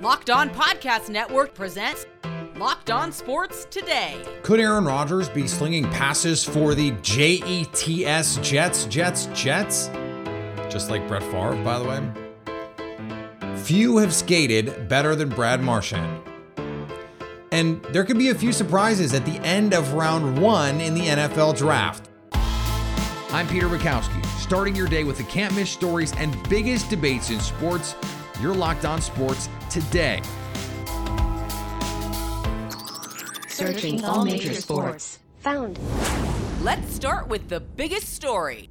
Locked On Podcast Network presents Locked On Sports Today. Could Aaron Rodgers be slinging passes for the JETS Jets, Jets, Jets? Just like Brett Favre, by the way. Few have skated better than Brad Marchand. And there could be a few surprises at the end of round one in the NFL draft. I'm Peter Bukowski, starting your day with the can't miss stories and biggest debates in sports. You're locked on sports today. Searching all major sports. Found. Let's start with the biggest story.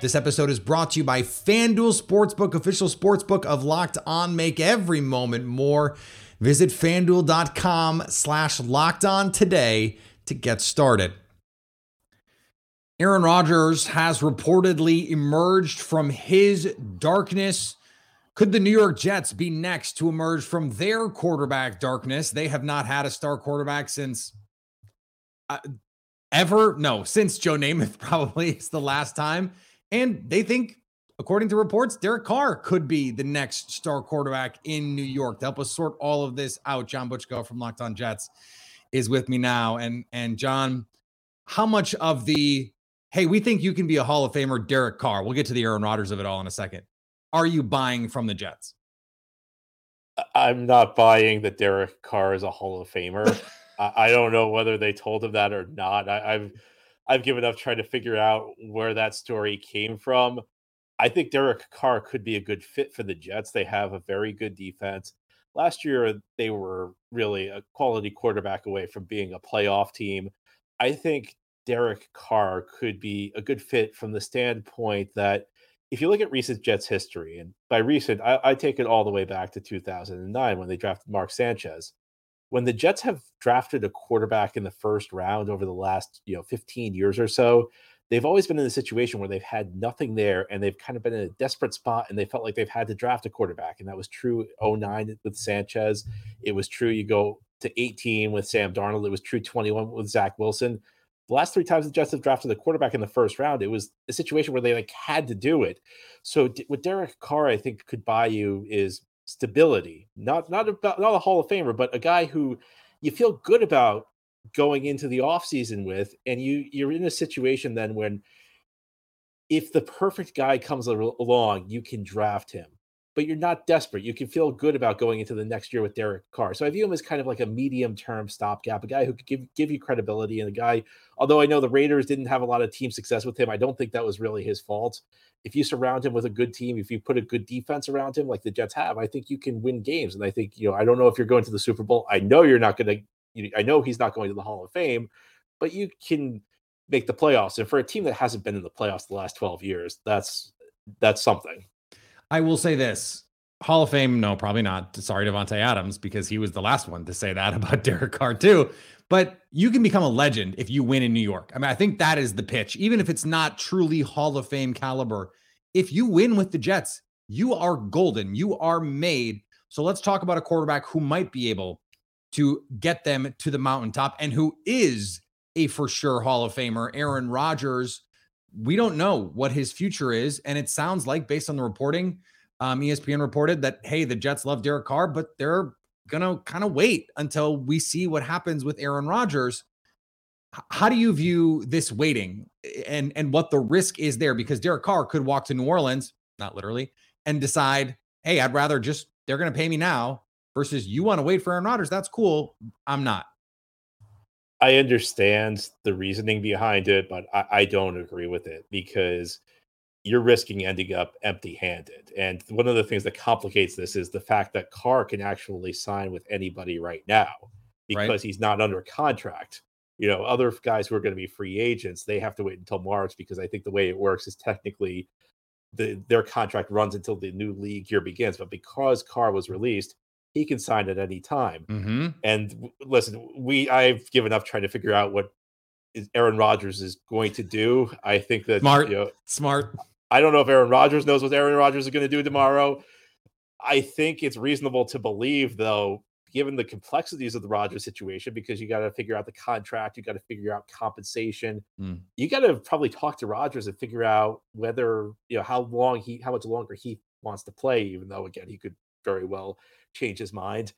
This episode is brought to you by FanDuel Sportsbook, official sportsbook of Locked On. Make every moment more. Visit fanduel.com slash locked on today to get started. Aaron Rodgers has reportedly emerged from his darkness. Could the New York Jets be next to emerge from their quarterback darkness? They have not had a star quarterback since uh, ever. No, since Joe Namath probably is the last time. And they think, according to reports, Derek Carr could be the next star quarterback in New York. To help us sort all of this out, John Butchko from Locked On Jets is with me now. And and John, how much of the hey, we think you can be a Hall of Famer, Derek Carr. We'll get to the Aaron Rodgers of it all in a second. Are you buying from the Jets? I'm not buying that Derek Carr is a Hall of Famer. I, don't know whether they told him that or not. I, I've I've given up trying to figure out where that story came from. I think Derek Carr could be a good fit for the Jets. They have a very good defense. Last year, they were really a quality quarterback away from being a playoff team. I think Derek Carr could be a good fit from the standpoint that if you look at recent Jets history, and by recent, I, I take it all the way back to 2009 when they drafted Mark Sanchez when the Jets have drafted a quarterback in the first round over the last, you know, 15 years or so, they've always been in a situation where they've had nothing there and they've kind of been in a desperate spot and they felt like they've had to draft a quarterback. And that was true 09 with Sanchez. It was true you go to 18 with Sam Darnold. It was true 21 with Zach Wilson. The last three times the Jets have drafted the quarterback in the first round, it was a situation where they like had to do it. So what Derek Carr I think could buy you is stability. Not not about not a Hall of Famer, but a guy who you feel good about going into the offseason with and you you're in a situation then when if the perfect guy comes along, you can draft him. But you're not desperate. You can feel good about going into the next year with Derek Carr. So I view him as kind of like a medium-term stopgap, a guy who could give give you credibility, and a guy. Although I know the Raiders didn't have a lot of team success with him, I don't think that was really his fault if you surround him with a good team, if you put a good defense around him like the Jets have, I think you can win games. And I think, you know, I don't know if you're going to the Super Bowl. I know you're not going to, I know he's not going to the Hall of Fame, but you can make the playoffs. And for a team that hasn't been in the playoffs the last 12 years, that's that's something. I will say this. Hall of Fame, no, probably not. Sorry, Davante Adams, because he was the last one to say that about Derek Carr too. But you can become a legend if you win in New York. I mean, I think that is the pitch, even if it's not truly Hall of Fame caliber. If you win with the Jets, you are golden. You are made. So let's talk about a quarterback who might be able to get them to the mountaintop and who is a for sure Hall of Famer, Aaron Rodgers. We don't know what his future is. And it sounds like, based on the reporting, um, ESPN reported that, hey, the Jets love Derek Carr, but they're going to kind of wait until we see what happens with Aaron Rodgers. How do you view this waiting and and what the risk is there? Because Derek Carr could walk to New Orleans, not literally, and decide, hey, I'd rather just they're going to pay me now versus you want to wait for Aaron Rodgers. That's cool. I'm not. I understand the reasoning behind it, but I, I don't agree with it because – you're risking ending up empty handed. And one of the things that complicates this is the fact that Carr can actually sign with anybody right now because right. he's not under contract. You know, other guys who are going to be free agents, they have to wait until March because I think the way it works is technically the their contract runs until the new league year begins. But because Carr was released, he can sign at any time. Mm-hmm. And listen, we I've given up trying to figure out what Aaron Rodgers is going to do. I think that smart, you know, smart. I don't know if Aaron Rodgers knows what Aaron Rodgers is going to do tomorrow. I think it's reasonable to believe, though, given the complexities of the Rodgers situation, because you got to figure out the contract, you got to figure out compensation, mm. you got to probably talk to Rodgers and figure out whether you know how long he, how much longer he wants to play. Even though again he could very well change his mind.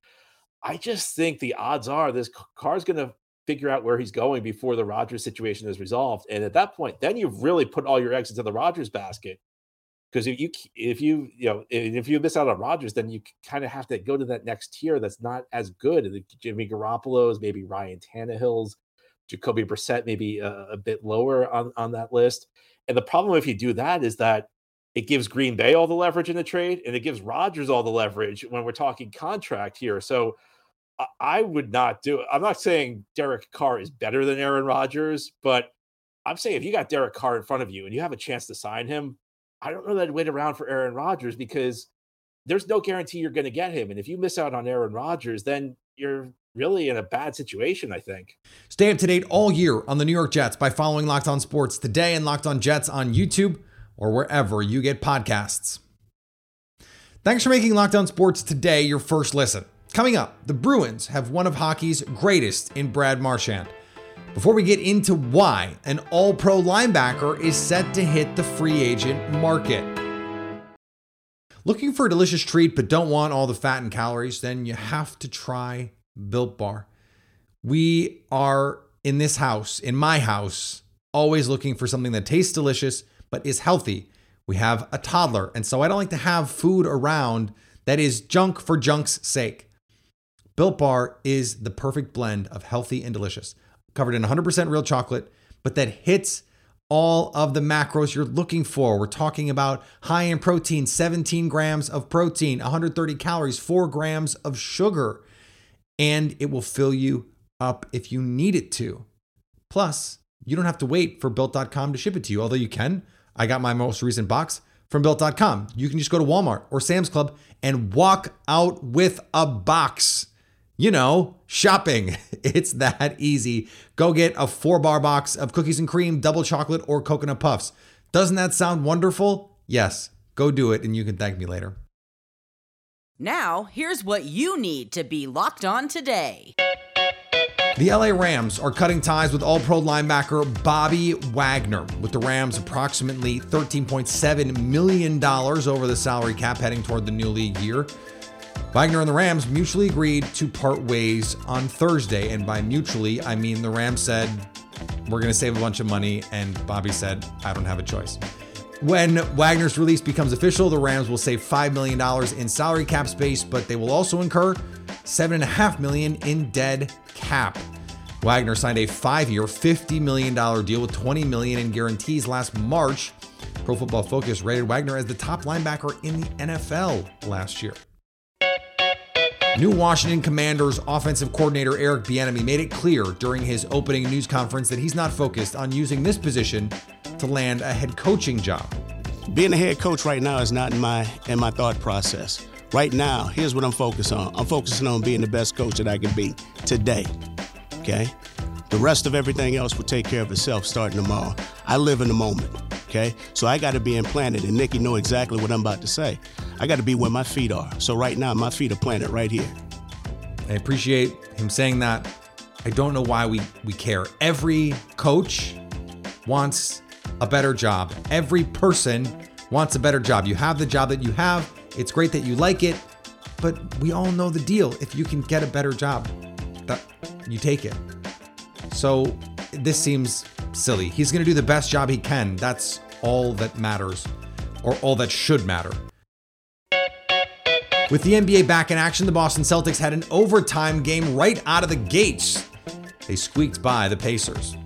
I just think the odds are this Carr's going to figure out where he's going before the Rodgers situation is resolved. And at that point, then you've really put all your eggs into the Rodgers basket. Because if you if you you know if you miss out on Rodgers, then you kind of have to go to that next tier that's not as good. Jimmy Garoppolo's, maybe Ryan Tannehill's, Jacoby Brissett, maybe a, a bit lower on on that list. And the problem if you do that is that it gives Green Bay all the leverage in the trade, and it gives Rodgers all the leverage when we're talking contract here. So I would not do it. I'm not saying Derek Carr is better than Aaron Rodgers, but I'm saying if you got Derek Carr in front of you and you have a chance to sign him, I don't know that I'd wait around for Aaron Rodgers because there's no guarantee you're going to get him. And if you miss out on Aaron Rodgers, then you're really in a bad situation, I think. Stay up to date all year on the New York Jets by following Locked On Sports today and Locked On Jets on YouTube or wherever you get podcasts. Thanks for making Locked On Sports today your first listen. Coming up, the Bruins have one of hockey's greatest in Brad Marchand. Before we get into why an all pro linebacker is set to hit the free agent market. Looking for a delicious treat but don't want all the fat and calories? Then you have to try Built Bar. We are in this house, in my house, always looking for something that tastes delicious but is healthy. We have a toddler, and so I don't like to have food around that is junk for junk's sake. Built Bar is the perfect blend of healthy and delicious, covered in 100% real chocolate, but that hits all of the macros you're looking for. We're talking about high in protein, 17 grams of protein, 130 calories, 4 grams of sugar, and it will fill you up if you need it to. Plus, you don't have to wait for built.com to ship it to you, although you can. I got my most recent box from built.com. You can just go to Walmart or Sam's Club and walk out with a box you know, shopping. It's that easy. Go get a four bar box of cookies and cream, double chocolate, or coconut puffs. Doesn't that sound wonderful? Yes, go do it and you can thank me later. Now, here's what you need to be locked on today. The LA Rams are cutting ties with all pro linebacker Bobby Wagner, with the Rams approximately $13.7 million over the salary cap heading toward the new league year. Wagner and the Rams mutually agreed to part ways on Thursday. And by mutually, I mean the Rams said, We're going to save a bunch of money. And Bobby said, I don't have a choice. When Wagner's release becomes official, the Rams will save $5 million in salary cap space, but they will also incur 7.5 million in dead cap. Wagner signed a five-year, $50 million deal with 20 million in guarantees last March. Pro Football Focus rated Wagner as the top linebacker in the NFL last year. New Washington Commanders offensive coordinator Eric Bieniemy made it clear during his opening news conference that he's not focused on using this position to land a head coaching job. Being a head coach right now is not in my in my thought process. Right now, here's what I'm focused on. I'm focusing on being the best coach that I can be today. Okay? The rest of everything else will take care of itself starting tomorrow. I live in the moment. Okay? So I got to be implanted, and Nikki know exactly what I'm about to say. I got to be where my feet are. So right now, my feet are planted right here. I appreciate him saying that. I don't know why we, we care. Every coach wants a better job. Every person wants a better job. You have the job that you have. It's great that you like it, but we all know the deal. If you can get a better job, that you take it. So this seems silly. He's going to do the best job he can. That's all that matters, or all that should matter. With the NBA back in action, the Boston Celtics had an overtime game right out of the gates. They squeaked by the Pacers.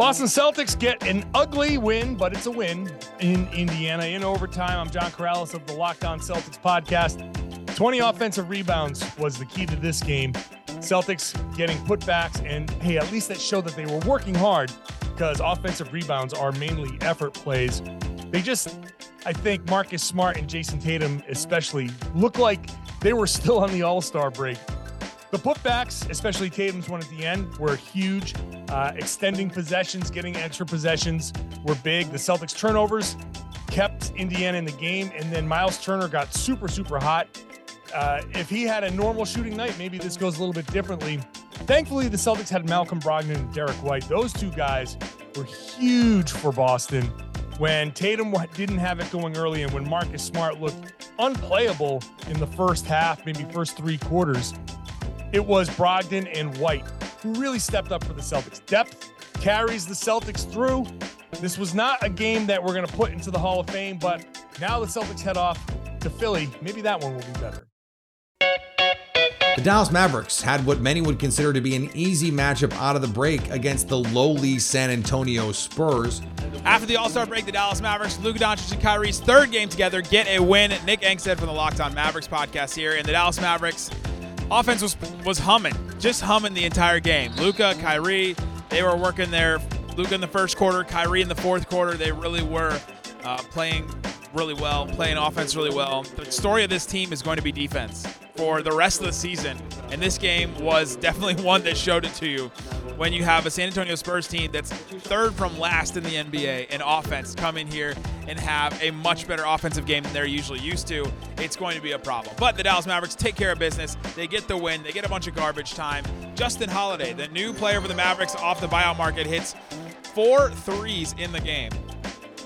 Boston Celtics get an ugly win, but it's a win in Indiana in overtime. I'm John Karalis of the Locked On Celtics podcast. 20 offensive rebounds was the key to this game. Celtics getting putbacks, and hey, at least that showed that they were working hard because offensive rebounds are mainly effort plays. They just I think Marcus Smart and Jayson Tatum, especially, look like they were still on the All Star break. The putbacks, especially Tatum's one at the end, were huge. Uh, extending possessions, getting extra possessions were big. The Celtics turnovers kept Indiana in the game, and then Myles Turner got super, super hot. Uh, if he had a normal shooting night, maybe this goes a little bit differently. Thankfully, the Celtics had Malcolm Brogdon and Derrick White. Those two guys were huge for Boston when Tatum didn't have it going early and when Marcus Smart looked unplayable in the first half, maybe first three quarters, it was Brogdon and White who really stepped up for the Celtics. Depth carries the Celtics through. This was not a game that we're going to put into the Hall of Fame, but now the Celtics head off to Philly. Maybe that one will be better. The Dallas Mavericks had what many would consider to be an easy matchup out of the break against the lowly San Antonio Spurs. After the All Star break, the Dallas Mavericks, Luka Doncic and Kyrie's third game together get a win. Nick Angstadt from the Locked On Mavericks podcast here, and the Dallas Mavericks offense was was humming, just humming the entire game. Luka, Kyrie, they were working their Luka in the first quarter, Kyrie in the fourth quarter. They really were uh, playing really well, playing offense really well. The story of this team is going to be defense for the rest of the season, and this game was definitely one that showed it to you. When you have a San Antonio Spurs team that's third from last in the NBA in offense come in here and have a much better offensive game than they're usually used to, it's going to be a problem. But the Dallas Mavericks take care of business. They get the win. They get a bunch of garbage time. Justin Holiday, the new player for the Mavericks off the buyout market, hits four threes in the game.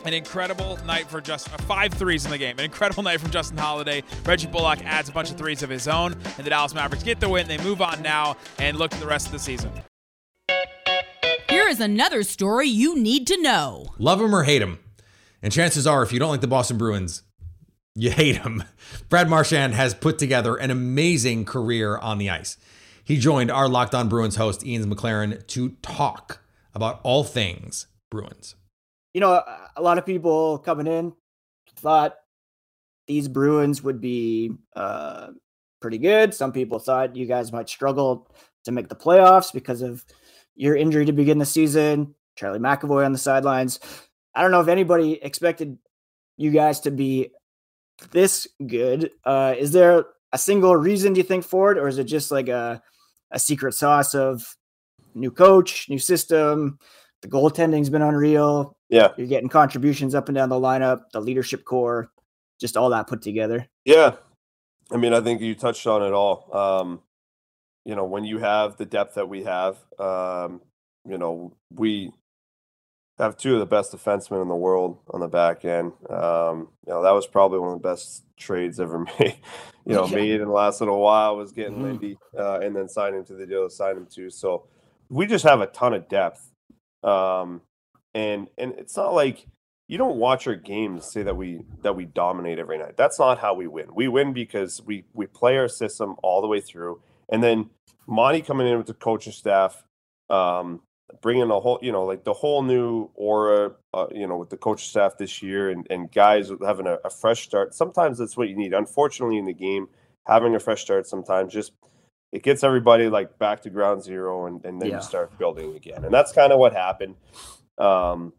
An incredible night for just uh, five threes in the game. An incredible night from Justin Holiday. Reggie Bullock adds a bunch of threes of his own, and the Dallas Mavericks get the win. They move on now and look to the rest of the season. Here is another story you need to know. Love him or hate him. And chances are, if you don't like the Boston Bruins, you hate him. Brad Marchand has put together an amazing career on the ice. He joined our Locked On Bruins host, Ian McLaren, to talk about all things Bruins. You know, a lot of people coming in thought these Bruins would be uh, pretty good. Some people thought you guys might struggle to make the playoffs because of your injury to begin the season, Charlie McAvoy on the sidelines. I don't know if anybody expected you guys to be this good. Uh, is there a single reason do you think for it, or is it just like a a secret sauce of new coach, new system? The goaltending's been unreal. Yeah. You're getting contributions up and down the lineup, the leadership core, just all that put together. Yeah. I mean, I think you touched on it all. Um, you know, when you have the depth that we have, um, you know, we have two of the best defensemen in the world on the back end. Um, you know, that was probably one of the best trades ever made. you know, Yeah. made in the last little while was getting Mhm. Lindy uh, and then signing him to the deal to sign him to. So we just have a ton of depth. Um, and and it's not like you don't watch our games say that we that we dominate every night. That's not how we win. We win because we we play our system all the way through, and then Monty coming in with the coaching staff, um, bringing a whole you know like the whole new aura, uh, you know, with the coaching staff this year, and and guys having a, a fresh start. Sometimes that's what you need. Unfortunately, in the game, having a fresh start sometimes just it gets everybody like back to ground zero, and and then Yeah. you start building again, and that's kind of what happened. Um,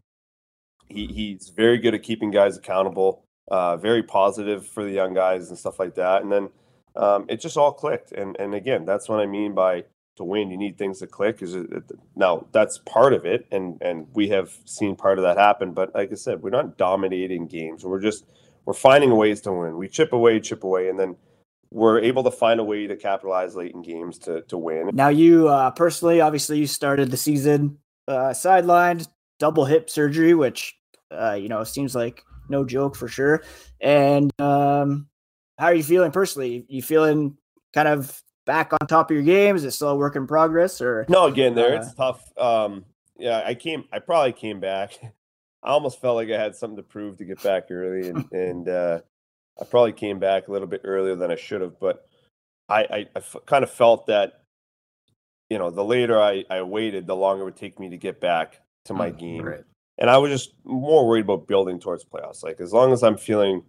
he he's very good at keeping guys accountable. Uh, very positive for the young guys and stuff like that. And then um, it just all clicked. And and again, that's what I mean by to win, you need things to click. Is it, now that's part of it, and and we have seen part of that happen. But like I said, we're not dominating games. We're just we're finding ways to win. We chip away, chip away, and then we're able to find a way to capitalize late in games to to win. Now, you uh, personally, obviously, you started the season uh, sidelined, double hip surgery, which uh, you know seems like no joke for sure. And um, how are you feeling personally? You feeling kind of back on top of your game? Is it still a work in progress, or No, again, there Uh, it's tough. Um, yeah, I came. I probably came back. I almost felt like I had something to prove to get back early, and and uh, I probably came back a little bit earlier than I should have. But I, I, I f- kind of felt that, you know, the later I, I waited, the longer it would take me to get back to my Mm, game. right. And I was just more worried about building towards playoffs. Like as long as I'm feeling,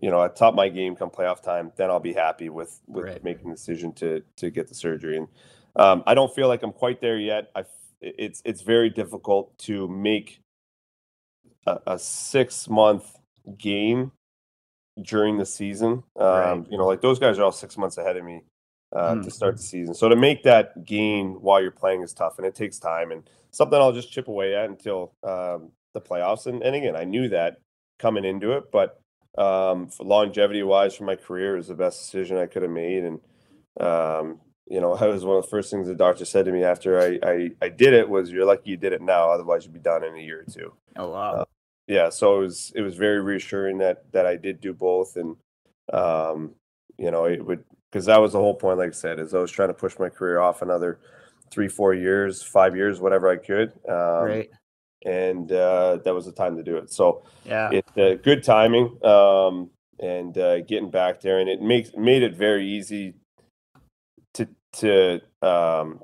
you know, at top my game come playoff time, then I'll be happy with with Right. making the decision to to get the surgery. And um, I don't feel like I'm quite there yet. I it's it's very difficult to make a, a six month game during the season. Um, Right. You know, like those guys are all six months ahead of me uh, Mhm. to start the season. So to make that gain while you're playing is tough, and it takes time and something I'll just chip away at until um, the playoffs. And, and again, I knew that coming into it, but um, for longevity wise for my career, it was the best decision I could have made. And um, you know, that was one of the first things the doctor said to me after I, I I did it was, "You're lucky you did it now, otherwise you'd be done in a year or two. oh wow, yeah, so it was it was very reassuring that that I did do both, and um, you know, it would because that was the whole point. Like I said, is I was trying to push my career off another three, four years, five years, whatever I could. Um, Right. And uh, that was the time to do it. So Yeah. it's uh, good timing um, and uh, getting back there, and it makes made it very easy to to um,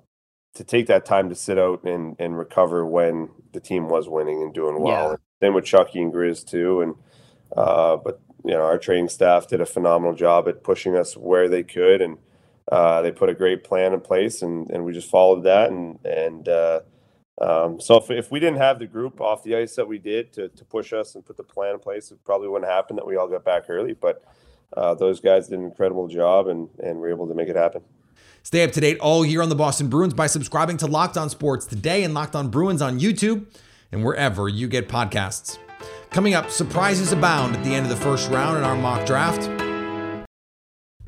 to take that time to sit out and and recover when the team was winning and doing well. Yeah. Same with Chucky and Grizz too, and uh, but you know our training staff did a phenomenal job at pushing us where they could, and uh, they put a great plan in place, and and we just followed that, and and. Uh, um, so if, if we didn't have the group off the ice that we did to, to push us and put the plan in place, it probably wouldn't happen that we all got back early. But uh, those guys did an incredible job and, and were able to make it happen. Stay up to date all year on the Boston Bruins by subscribing to Locked On Sports today and Locked On Bruins on YouTube and wherever you get podcasts. Coming up, surprises abound at the end of the first round in our mock draft.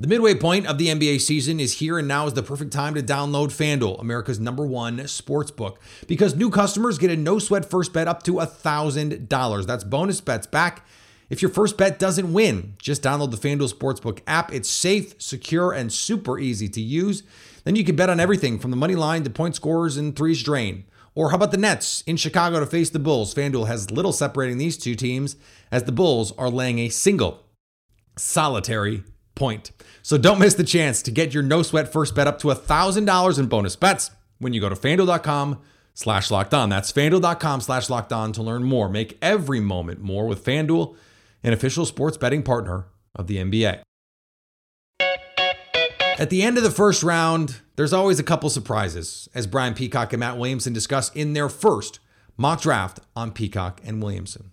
The midway point of the NBA season is here, and now is the perfect time to download FanDuel, America's number one sports book, because new customers get a no sweat first bet up to $1,000. That's bonus bets back if your first bet doesn't win. Just download the FanDuel Sportsbook app. It's safe, secure, and super easy to use. Then you can bet on everything from the money line to point scorers and threes drain. Or how about the Nets in Chicago to face the Bulls? FanDuel has little separating these two teams as the Bulls are laying a single solitary point. So don't miss the chance to get your no sweat first bet up to $1,000 in bonus bets when you go to fanduel.com slash locked on. That's fanduel.com slash locked on to learn more. Make every moment more with FanDuel, an official sports betting partner of the NBA. At the end of the first round, there's always a couple surprises, as Brian Peacock and Matt Williamson discuss in their first mock draft on Peacock and Williamson.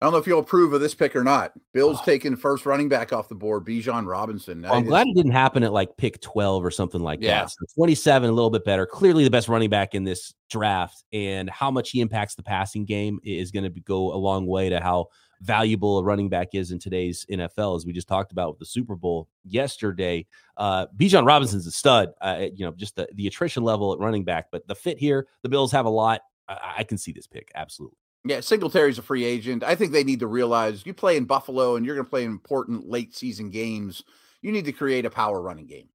I don't know if you'll approve of this pick or not. Bill's taking first running back off the board, Bijan Robinson. Well, I'm glad it didn't happen at like pick 12 or something like Yeah. that. So 27, a little bit better. Clearly the best running back in this draft, and how much he impacts the passing game is going to go a long way to how valuable a running back is in today's NFL, as we just talked about with the Super Bowl yesterday. Uh, Bijan Robinson's a stud. Uh, you know, just the, the attrition level at running back, but the fit here, the Bills have a lot. I, I can see this pick absolutely. Yeah, Singletary's a free agent. I think they need to realize you play in Buffalo and you're going to play important late season games. You need to create a power running game.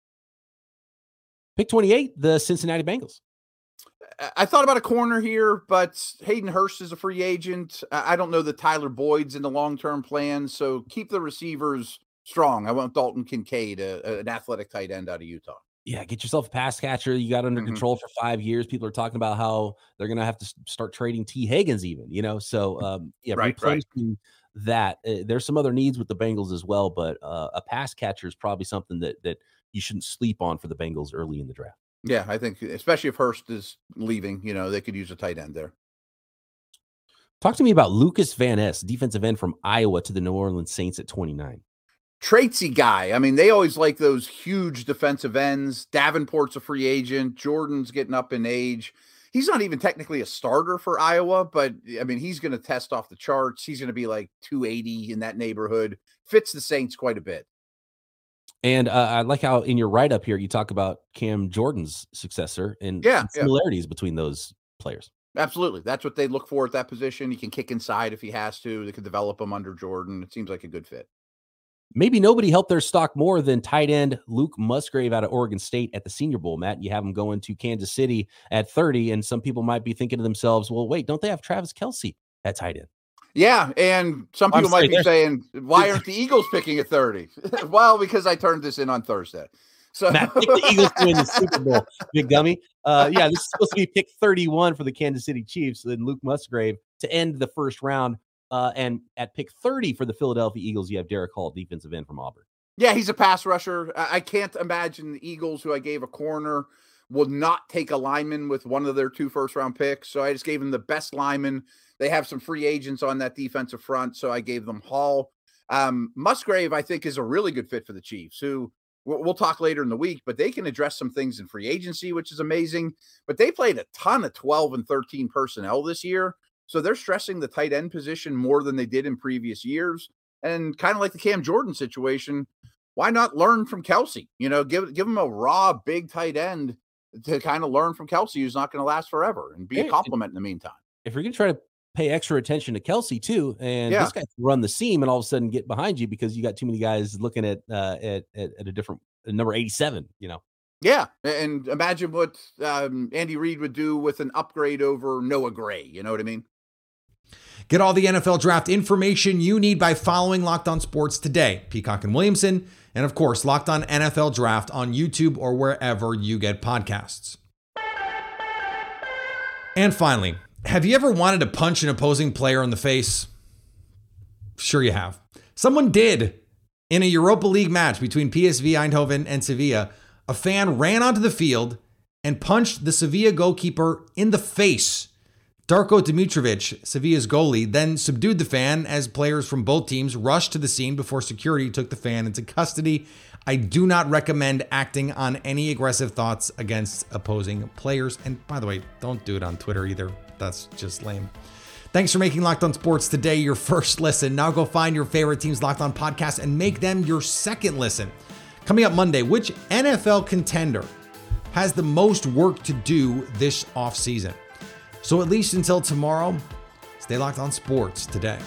Pick 28, the Cincinnati Bengals. I- thought about a corner here, but Hayden Hurst is a free agent. I don't know that Tyler Boyd's in the long term plan. So keep the receivers strong. I want Dalton Kincaid, a- an athletic tight end out of Utah. Yeah, get yourself a pass catcher. You got under Mhm. control for five years. People are talking about how they're going to have to start trading Tee Higgins, even. You know, so um, yeah, Right, right. that. Uh, there's some other needs with the Bengals as well, but uh, a pass catcher is probably something that that you shouldn't sleep on for the Bengals early in the draft. Yeah, I think especially if Hurst is leaving, you know, they could use a tight end there. Talk to me about Lucas Van Ness, defensive end from Iowa to the New Orleans Saints at 29. Traitsy guy. I mean, they always like those huge defensive ends. Davenport's a free agent. Jordan's getting up in age. He's not even technically a starter for Iowa, but I mean, he's going to test off the charts. He's going to be like 280 in that neighborhood. Fits the Saints quite a bit. And uh, I like how in your write up here you talk about Cam Jordan's successor and Yeah, some yeah. similarities between those players. Absolutely. That's what they look for at that position. He can kick inside if he has to. They could develop him under Jordan. It seems like a good fit. Maybe nobody helped their stock more than tight end Luke Musgrave out of Oregon State at the Senior Bowl. Matt, you have him going to Kansas City at 30, and some people might be thinking to themselves, "Well, wait, don't they have Travis Kelce at tight end?" Yeah, and some I'm people might sorry, be saying, "Why aren't the Eagles picking at 30? well, because I turned this in on Thursday. So Matt, pick the Eagles to win the Super Bowl, big dummy. Uh, yeah, this is supposed to be pick 31 for the Kansas City Chiefs. Then Luke Musgrave to end the first round, uh, and at pick 30 for the Philadelphia Eagles, you have Derick Hall, defensive end from Auburn. Yeah, he's a pass rusher. I can't imagine the Eagles, who I gave a corner, will not take a lineman with one of their two first round picks. So I just gave them the best lineman. They have some free agents on that defensive front. So I gave them Hall. Um, Musgrave, I think, is a really good fit for the Chiefs, who we'll talk later in the week, but they can address some things in free agency, which is amazing. But they played a ton of 12 and 13 personnel this year. So they're stressing the tight end position more than they did in previous years. And kind of like the Cam Jordan situation, why not learn from Kelce? You know, give give him a raw big tight end to kind of learn from Kelce, who's not going to last forever and be Yeah, a compliment in the meantime. If you're going to try to pay extra attention to Kelce too, and Yeah. this guy run the seam and all of a sudden get behind you because you got too many guys looking at uh, at, at at a different number eighty seven. You know, Yeah, and imagine what um, Andy Reid would do with an upgrade over Noah Gray. You know what I mean? Get all the NFL draft information you need by following Locked On Sports today. Peacock and Williamson, and of course, Locked On NFL Draft on YouTube or wherever you get podcasts. And finally, have you ever wanted to punch an opposing player in the face? Sure, you have. Someone did. In a Europa League match between PSV Eindhoven and Sevilla, a fan ran onto the field and punched the Sevilla goalkeeper in the face. Darko Dimitrovic, Sevilla's goalie, then subdued the fan as players from both teams rushed to the scene before security took the fan into custody. I do not recommend acting on any aggressive thoughts against opposing players. And by the way, don't do it on Twitter either. That's just lame. Thanks for making Locked On Sports today your first listen. Now go find your favorite team's Locked On podcast and make them your second listen. Coming up Monday, which NFL contender has the most work to do this offseason? So at least until tomorrow, stay locked on sports today.